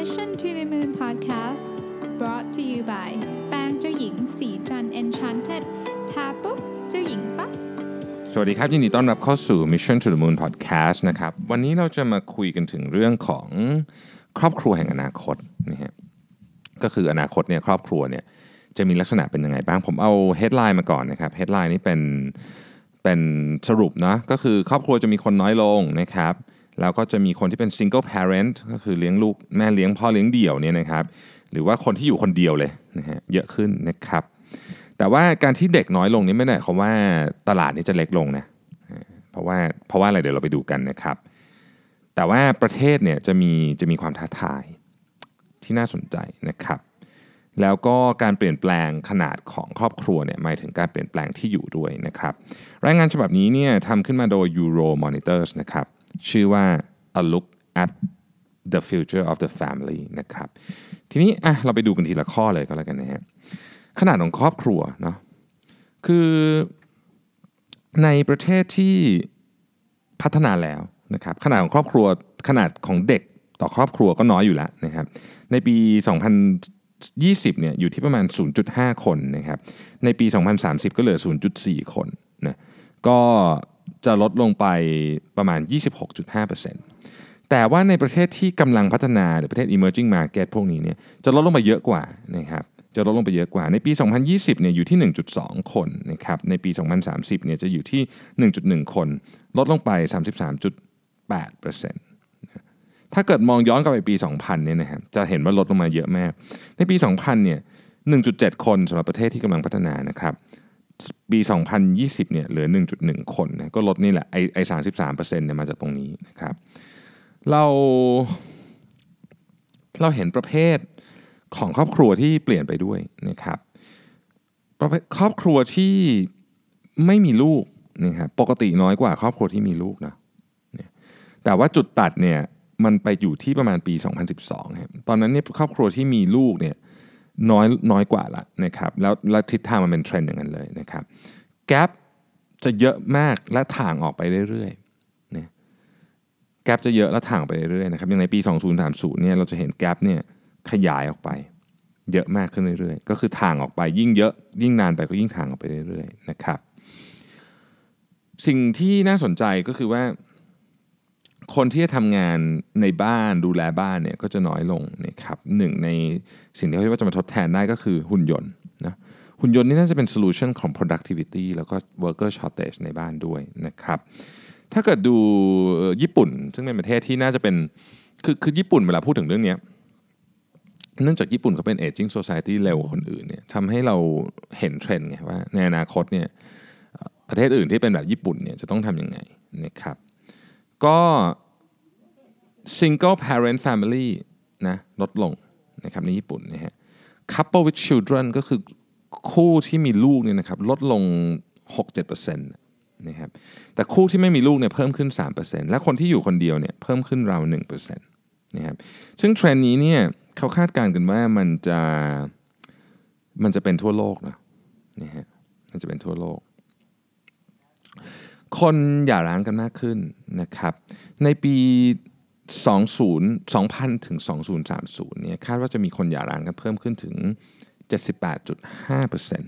Mission to the Moon Podcast brought to you by แปรงเจ้าหญิงสีจัน Enchanted ทาปุ๊บเจ้าหญิงปั๊บสวัสดีครับยินดีต้อนรับเข้าสู่ Mission to the Moon Podcast นะครับ วันนี้เราจะมาคุยกันถึงเรื่องของครอบครัวแห่งอนาคตนะฮะก็คืออนาคตเนี่ยครอบครัวเนี่ยจะมีลักษณะเป็นยังไงบ้าง ผมเอา headline มาก่อนนะครับ headline นี้เป็นเป็นสรุปนะก็คือครอบครัวจะมีคนน้อยลงนะครับ แล้วก็จะมีคนที่เป็น single parent ก็คือเลี้ยงลูกแม่เลี้ยงพ่อเลี้ยงเดี่ยวเนี่ยนะครับหรือว่าคนที่อยู่คนเดียวเลยนะฮะเยอะขึ้นนะครับ แต่ว่าการที่เด็กน้อยลงนี่ไม่ได้ควาว่าตลาดนี้จะเล็กลงนะเพราะว่าเพราะว่าอะไรเดี๋ยวเราไปดูกันนะครับ แต่ว่าประเทศเนี่ยจะมีจะมีความท้าทายที่น่าสนใจนะครับ แล้วก็การเปลี่ยนแปลงขนาดของครอบครัวเนี่ยหมายถึงการเปลี่ยนแปลงที่อยู่ด้วยนะครับ รายงานฉบับนี้เนี่ยทำขึ้นมาโดย Euro Monitors นะครับ ชื่อว่า A Look at the Future of the Family นะครับ ทีนี้อะเราไปดูกันทีละข้อเลยก็แล้วกันนะฮะขนาดของครอบครัวเนาะคือในประเทศที่พัฒนาแล้วนะครับขนาดของครอบครัวขนาดของเด็กต่อครอบครัวก็น้อยอยู่แล้วนะครับในปี 2020เนี่ยอยู่ที่ประมาณ 0.5 คนนะครับในปี 2030 ก็เหลือ 0.4 คนนะก็ จะลดลงไปประมาณ 26.5%แต่ว่าในประเทศที่กำลังพัฒนาหรือประเทศ emerging market พวกนี้เนี่ยจะลดลงไปเยอะกว่านะครับจะลดลงไปเยอะกว่า ในปี 2020 เนี่ยอยู่ที่ 1.2 คนนะครับ ในปี 2030 เนี่ยจะอยู่ที่ 1.1 คน ลดลงไป 33.8%ถ้าเกิดมองย้อนกลับไปปี 2000 เนี่ยนะครับ จะเห็นว่าลดลงมาเยอะมาก ในปี 2000 เนี่ย 1.7 คนสำหรับประเทศที่กำลังพัฒนานะครับ ปี 2020เนี่ยเหลือ 1.1 คนนะก็ลดนี่แหละไอ้ไอ้33%เนี่ยมาจากตรงนี้นะครับเราเราเห็นประเภทของครอบครัวที่เปลี่ยนไปด้วยนะครับประเภทครอบครัวที่ไม่มีลูกนะครับปกติน้อยกว่าครอบครัวที่มีลูกนะแต่ว่าจุดตัดเนี่ยมันไปอยู่ที่ประมาณปี 2012ครับตอนนั้นเนี่ยครอบครัวที่มีลูกเนี่ย น้อยน้อยกว่าละนะครับแล้วแล้วทิศทางมันเป็นเทรนด์อย่างนั้นเลยนะครับแกลบจะเยอะมากและถ่างออกไปเรื่อยๆนี่ยแกลบจะเยอะและถ่างไปเรื่อยๆนะครับอย่างในปี 2030เนี่ยเราจะเห็นแกลบเนี่ยขยายออกไป เยอะมากขึ้นเรื่อยๆ ก็คือทางออกไปยิ่งเยอะยิ่งนานไปก็ยิ่งทางออกไปเรื่อยๆนะครับ สิ่งที่น่าสนใจก็คือว่า คนที่จะทำงานในบ้านดูแลบ้านเนี่ยก็จะน้อยลงนะครับหนึ่งในสิ่งที่เขาเรียกว่าจะมาทดแทนได้ก็คือหุ่นยนต์นะหุ่นยนต์นี่น่าจะเป็น solution ของ productivity แล้วก็ worker shortage ในบ้านด้วยนะครับถ้าเกิดดูญี่ปุ่น ซึ่งเป็นประเทศที่น่าจะเป็นคือคือญี่ปุ่นเวลาพูดถึงเรื่องนี้เนื่องจากญี่ปุ่นเขาเป็น aging society เร็วกว่าคนอื่นเนี่ยทำให้เราเห็นเทรนด์ไงว่าในอนาคตเนี่ยประเทศอื่นที่เป็นแบบญี่ปุ่นเนี่ยจะต้องทำยังไงนะครับ ก็ single parent family นะลดลงนะครับในญี่ปุ่นนะฮะ couple with children ก็คือคู่ที่มีลูกเนี่ยนะครับลดลง 6-7%นะครับแต่คู่ที่ไม่มีลูกเนี่ยเพิ่มขึ้น 3%และคนที่อยู่คนเดียวเนี่ยเพิ่มขึ้นราว1%นะครับซึ่งเทรนด์นี้เนี่ยเขาคาดการณ์กันว่ามันจะมันจะเป็นทั่วโลกนะนะฮะมันจะเป็นทั่วโลก คนหย่าร้างกันมากขึ้น นะครับในปี 20 2000 ถึง 2030 เนี่ยคาดว่าจะมีคนหย่าร้างกันเพิ่มขึ้นถึง 78.5%น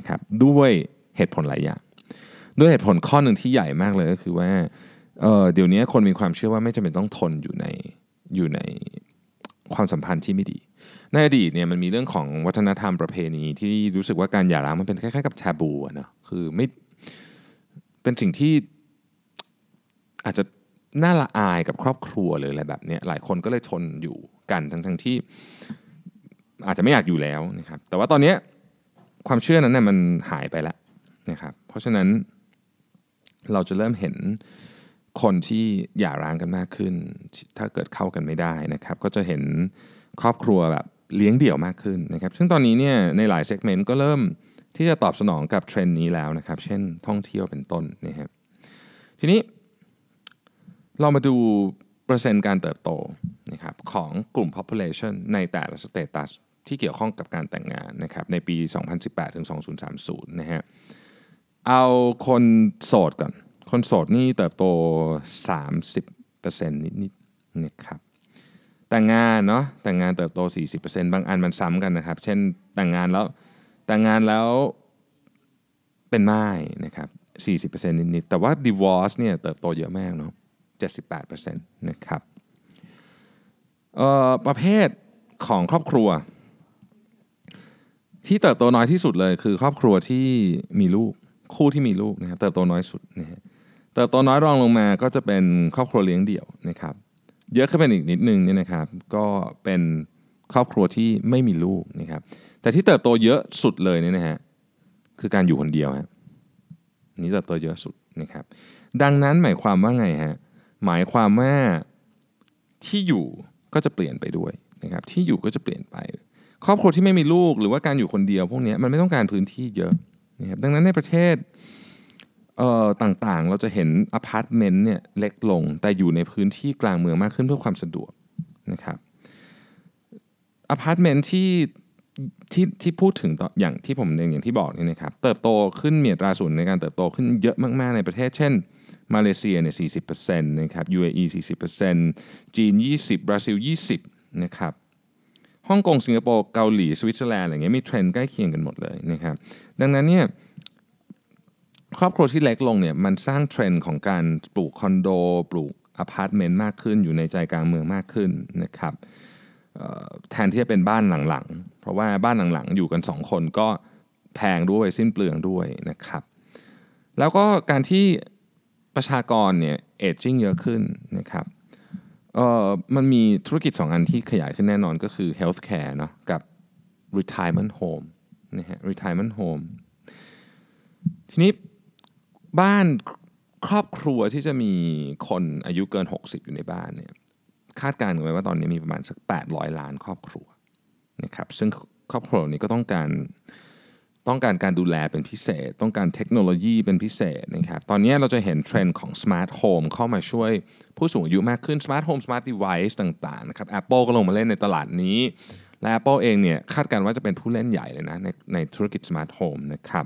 ะครับด้วยเหตุผลหลายอย่าง ด้วยเหตุผลข้อหนึ่งที่ใหญ่มากเลยก็คือว่าเเดี๋ยวนี้คนมีความเชื่อว่าไม่จำเป็นต้องทนอยู่ในอยู่ในความสัมพันธ์ที่ไม่ดี ในอดีตเนี่ยมันมีเรื่องของวัฒนธรรมประเพณีที่รู้สึกว่าการหย่าร้างมันเป็นคล้ายๆกับแทบูอะนะคือไม่เป็นสิ่งที่ อาจจะน่าละอายกับครอบครัวหรืออะไรแบบนี้หลายคนก็เลยทนอยู่กันทั้งทั้งที่อาจจะไม่อยากอยู่แล้วนะครับ แต่ว่าตอนนี้ความเชื่อนั้นเนี่ยมันหายไปแล้วนะครับ เพราะฉะนั้นเราจะเริ่มเห็นคนที่หย่าร้างกันมากขึ้น ถ้าเกิดเข้ากันไม่ได้นะครับ ก็จะเห็นครอบครัวแบบเลี้ยงเดี่ยวมากขึ้นนะครับ ซึ่งตอนนี้เนี่ยในหลาย segment ก็เริ่มที่จะตอบสนองกับเทรนด์นี้แล้วนะครับ เช่นท่องเที่ยวเป็นต้นนะครับทีนี้ เรามาดูเปอร์เซ็นต์การเติบโตนะครับของกลุ่ม population ในแต่ละ statusที่เกี่ยวข้องกับการแต่งงานนะครับในปี 2018 ถึง 2030 นะฮะ เอาคนโสดก่อน คนโสดนี่เติบโต 30%นิดๆนะครับ แต่งงานเนาะ แต่งงานเติบโต 40%บางอันมันซ้ำกันนะครับ เช่นแต่งงานแล้ว แต่งงานแล้วเป็นไม้นะครับ 40%นิดๆ แต่ว่า divorce เนี่ยเติบโตเยอะมากเนาะ 78%นะครับประเภทของครอบครัว ที่เติบโตน้อยที่สุดเลย คือครอบครัวที่มีลูกคู่ที่มีลูกนะครับเติบโตน้อยสุดนะฮะเติบโตน้อยรองลงมาก็จะเป็นครอบครัวเลี้ยงเดี่ยวนะครับ เยอะขึ้นไปอีกนิดนึงเนี่ยนะครับ ก็เป็นครอบครัวที่ไม่มีลูกนะครับ แต่ที่เติบโตเยอะสุดเลยเนี่ยนะฮะคือการอยู่คนเดียวฮะนี่เติบโตเยอะสุดนะครับ ดังนั้นหมายความว่าไงฮะ หมายความว่าที่อยู่ก็จะเปลี่ยนไปด้วยนะครับที่อยู่ก็จะเปลี่ยนไป ครอบครัวที่ไม่มีลูกหรือว่าการอยู่คนเดียวพวกนี้มันไม่ต้องการพื้นที่เยอะนะครับดังนั้นในประเทศเอ่อต่างๆ เราจะเห็นอพาร์ตเมนต์เนี่ยเล็กลง แต่อยู่ในพื้นที่กลางเมืองมากขึ้นเพื่อความสะดวกนะครับอพาร์ตเมนต์ที่ที่ที่พูดถึงต่ออย่างที่ผมอย่างที่บอกนี่นะครับเติบโตขึ้นมีอัตราส่วนในการเติบโตขึ้นเยอะมากๆในประเทศ เช่น มาเลเซียเนี่ย40%นะครับ UAE 40%จีน 20 บราซิล 20 นะครับฮ่องกงสิงคโปร์เกาหลีสวิตเซอร์แลนด์อะไรเงี้ยมีเทรนด์ใกล้เคียงกันหมดเลยนะครับดังนั้นเนี่ยครอบครัวที่เล็กลงเนี่ยมันสร้างเทรนด์ของการปลูกคอนโด ปลูกอพาร์ตเมนต์มากขึ้นอยู่ในใจกลางเมืองมากขึ้นนะครับแทนที่จะเป็นบ้านหลังๆ เพราะว่าบ้านหลังๆ อยู่กัน 2 คนก็แพงด้วยสิ้นเปลืองด้วยนะครับ แล้วก็การที่ ประชากรเนี่ยเอจจิ้งเยอะขึ้นนะครับเอ่อมันมีธุรกิจ2อันที่ขยายขึ้นแน่นอนก็คือ healthcare เนาะกับ retirement home นะฮะ retirement home ทีนี้บ้านครอบครัวที่จะมีคนอายุเกิน 60 อยู่ในบ้านเนี่ยคาดการณ์กันไว้ว่าตอนนี้มีประมาณสัก 800 ล้านครอบครัวนะครับซึ่งครอบครัวนี้ก็ต้องการ ต้องการการดูแลเป็นพิเศษ ต้องการเทคโนโลยีเป็นพิเศษนะครับตอนนี้เราจะเห็นเทรนด์ของ Smart Home เข้ามาช่วยผู้สูงอายุมากขึ้น Smart Home Smart Device ต่างๆนะครับ Apple ก็ลงมาเล่นในตลาดนี้ และ Apple เองเนี่ยคาดการณ์ว่าจะเป็นผู้เล่นใหญ่เลยนะในในธุรกิจ Smart Home นะครับ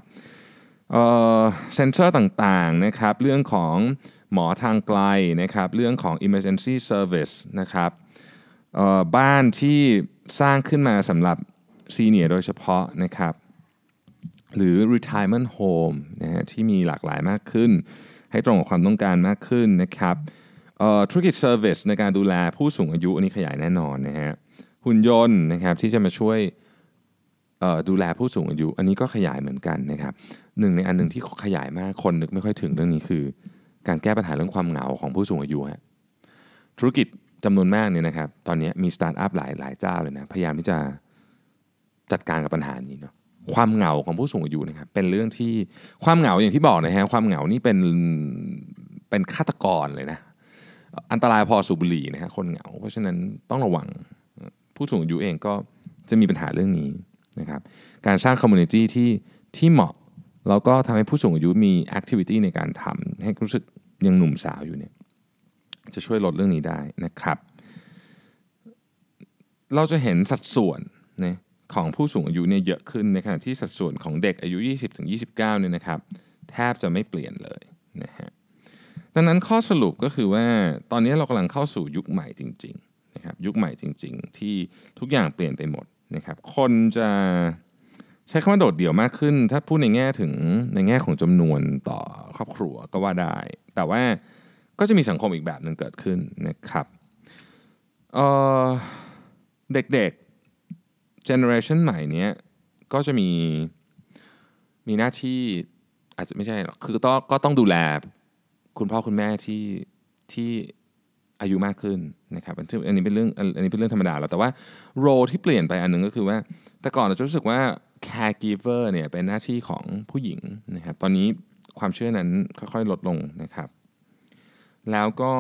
เออเซนเซอร์ต่างๆนะครับเรื่องของหมอทางไกลนะครับเรื่องของ Emergency Service นะครับเออบ้านที่สร้างขึ้นมาสำหรับซีเนียโดยเฉพาะนะครับ หรือ retirement home นะฮะที่มีหลากหลายมากขึ้น ให้ตรงกับความต้องการมากขึ้นนะครับธุรกิจ service ในการดูแลผู้สูงอายุอันนี้ขยายแน่นอนนะฮะหุ่นยนต์นะครับที่จะมาช่วยดูแลผู้สูงอายุ อันนี้ก็ขยายเหมือนกันนะครับหนึ่งในอันหนึ่งที่ขยายมากคนนึกไม่ค่อยถึงเรื่องนี้คือ การแก้ปัญหาเรื่องความเหงาของผู้สูงอายุฮะธุรกิจจำนวนมากเนี่ยนะครับตอนนี้มีสตาร์ทอัพหลายหลายเจ้าเลยนะพยายามที่จะจัดการกับปัญหานี้เนาะ ความเหงาของผู้สูงอายุนะครับเป็นเรื่องที่ความเหงาอย่างที่บอกนะฮะความเหงานี่เป็นเป็นฆาตกรเลยนะอันตรายพอสูบบุหรี่นะฮะคนเหงา เพราะฉะนั้นต้องระวังผู้สูงอายุเองก็จะมีปัญหาเรื่องนี้นะครับการสร้าง community ที่ที่เหมาะแล้วก็ทำให้ผู้สูงอายุมี activity ในการทำให้รู้สึกยังหนุ่มสาวอยู่เนี่ยจะช่วยลดเรื่องนี้ได้นะครับ เราจะเห็นสัดส่วนนะ ของผู้สูงอายุเนี่ยเยอะขึ้นในขณะที่สัดส่วนของเด็กอายุ 20-29เนี่ยนะครับ แทบจะไม่เปลี่ยนเลยนะฮะดังนั้นข้อสรุปก็คือว่าตอนนี้เรากำลังเข้าสู่ยุคใหม่จริงๆนะครับยุคใหม่จริง ๆ ที่ทุกอย่างเปลี่ยนไปหมดนะครับคนจะใช้คำว่าโดดเดี่ยวมากขึ้น ถ้าพูดในแง่ถึงในแง่ของจำนวนต่อครอบครัวก็ว่าได้ แต่ว่าก็จะมีสังคมอีกแบบหนึ่งเกิดขึ้นนะครับเเด็ก เจเนอเรชันใหม่เนี้ยก็จะมีมีหน้าที่อาจจะไม่ใช่หรอกคือต้องก็ต้องดูแลคุณพ่อคุณแม่ที่ที่อายุมากขึ้นนะครับอันนี้เป็นเรื่องอันนี้เป็นเรื่องธรรมดาแล้วแต่ว่าโรที่เปลี่ยนไปอันหนึงก็คือว่า แต่ก่อนเราจะรู้สึกว่า caregiver เนี่ยเป็นหน้าที่ของผู้หญิงนะครับตอนนี้ความเชื่อนั้นค่อยๆ ลดลงนะครับ แล้วก็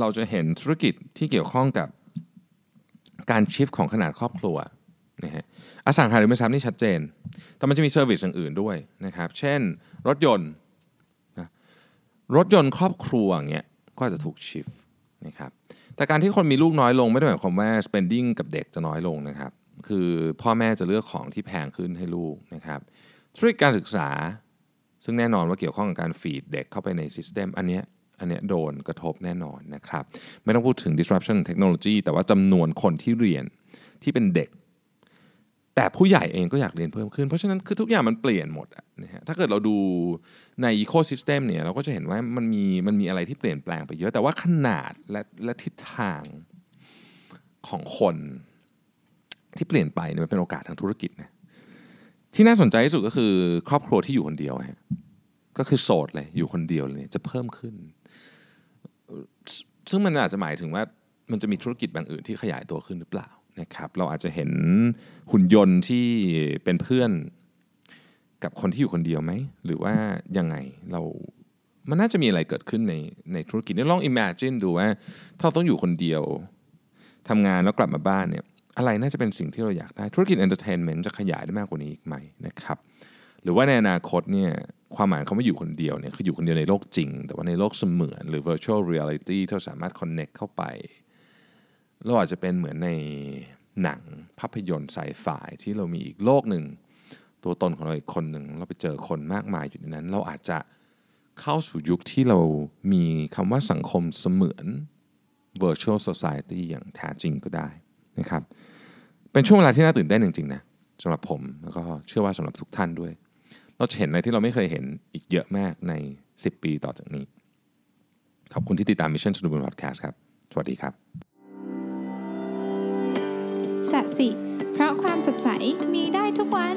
เราจะเห็นธุรกิจที่เกี่ยวข้องกับการชิฟของขนาดครอบครัว อสังหาริมทรัพย์นี่ชัดเจน แต่มันจะมีเซอร์วิสอย่างอื่นด้วยนะครับ เช่น รถยนต์นะรถยนต์ครอบครัวอย่างเงี้ยก็จะถูกชิฟนะครับ แต่การที่คนมีลูกน้อยลงไม่ได้หมายความว่า spending กับเด็กจะน้อยลงนะครับ คือพ่อแม่จะเลือกของที่แพงขึ้นให้ลูกนะครับธุรกิจการศึกษา ซึ่งแน่นอนว่าเกี่ยวข้องกับการฟีดเด็กเข้าไปในซิสเต็มอันเนี้ยอันเนี้ยโดนกระทบแน่นอนนะครับ ไม่ต้องพูดถึง disruption technology แต่ว่าจำนวนคนที่เรียนที่เป็นเด็ก แต่ผู้ใหญ่เองก็อยากเรียนเพิ่มขึ้น เพราะฉะนั้นคือทุกอย่างมันเปลี่ยนหมดนะฮะถ้าเกิดเราดูใน ecosystem เนี่ยเราก็จะเห็นว่ามันมีมันมีอะไรที่เปลี่ยนแปลงไปเยอะ แต่ว่าขนาดและและทิศทางของคนที่เปลี่ยนไปเนี่ยมันเป็นโอกาสทางธุรกิจนะที่น่าสนใจที่สุดก็คือครอบครัวที่อยู่คนเดียวฮะก็คือโสดเลยอยู่คนเดียวเลยเนี่ยจะเพิ่มขึ้น ซึ่งมันอาจจะหมายถึงว่ามันจะมีธุรกิจบางอื่นที่ขยายตัวขึ้นหรือเปล่า นะครับเราอาจจะเห็นหุ่นยนต์ที่เป็นเพื่อนกับคนที่อยู่คนเดียวไหม หรือว่ายังไงเรามันน่าจะมีอะไรเกิดขึ้นในในธุรกิจนี่ลอง imagine ดูว่า ถ้าเราต้องอยู่คนเดียวทำงานแล้วกลับมาบ้านเนี่ยอะไรน่าจะเป็นสิ่งที่เราอยากได้ ธุรกิจ entertainment จะขยายได้มากกว่านี้อีกไหมนะครับหรือว่าในอนาคตเนี่ยความหมายเขาไม่อยู่คนเดียวเนี่ยคืออยู่คนเดียวในโลกจริง แต่ว่าในโลกเสมือนหรือ virtual reality ที่เราสามารถ connect เข้าไป เราอาจจะเป็นเหมือนในหนังภาพยนตร์ไซไฟที่เรามีอีกโลกหนึ่ง ตัวตนของเราอีกคนหนึ่ง เราไปเจอคนมากมายอยู่ในนั้น เราอาจจะเข้าสู่ยุคที่เรามีคำว่าสังคมเสมือน virtual society อย่างแท้จริงก็ได้นะครับ เป็นช่วงเวลาที่น่าตื่นเต้นจริงๆนะสำหรับผมแล้วก็เชื่อว่าสำหรับทุกท่านด้วย เราจะเห็นอะไรที่เราไม่เคยเห็นอีกเยอะมากใน 10 ปีต่อจากนี้ ขอบคุณที่ติดตาม Mission to the Moon Podcast ครับ สวัสดีครับ สิ เพราะความสดใสมีได้ทุกวัน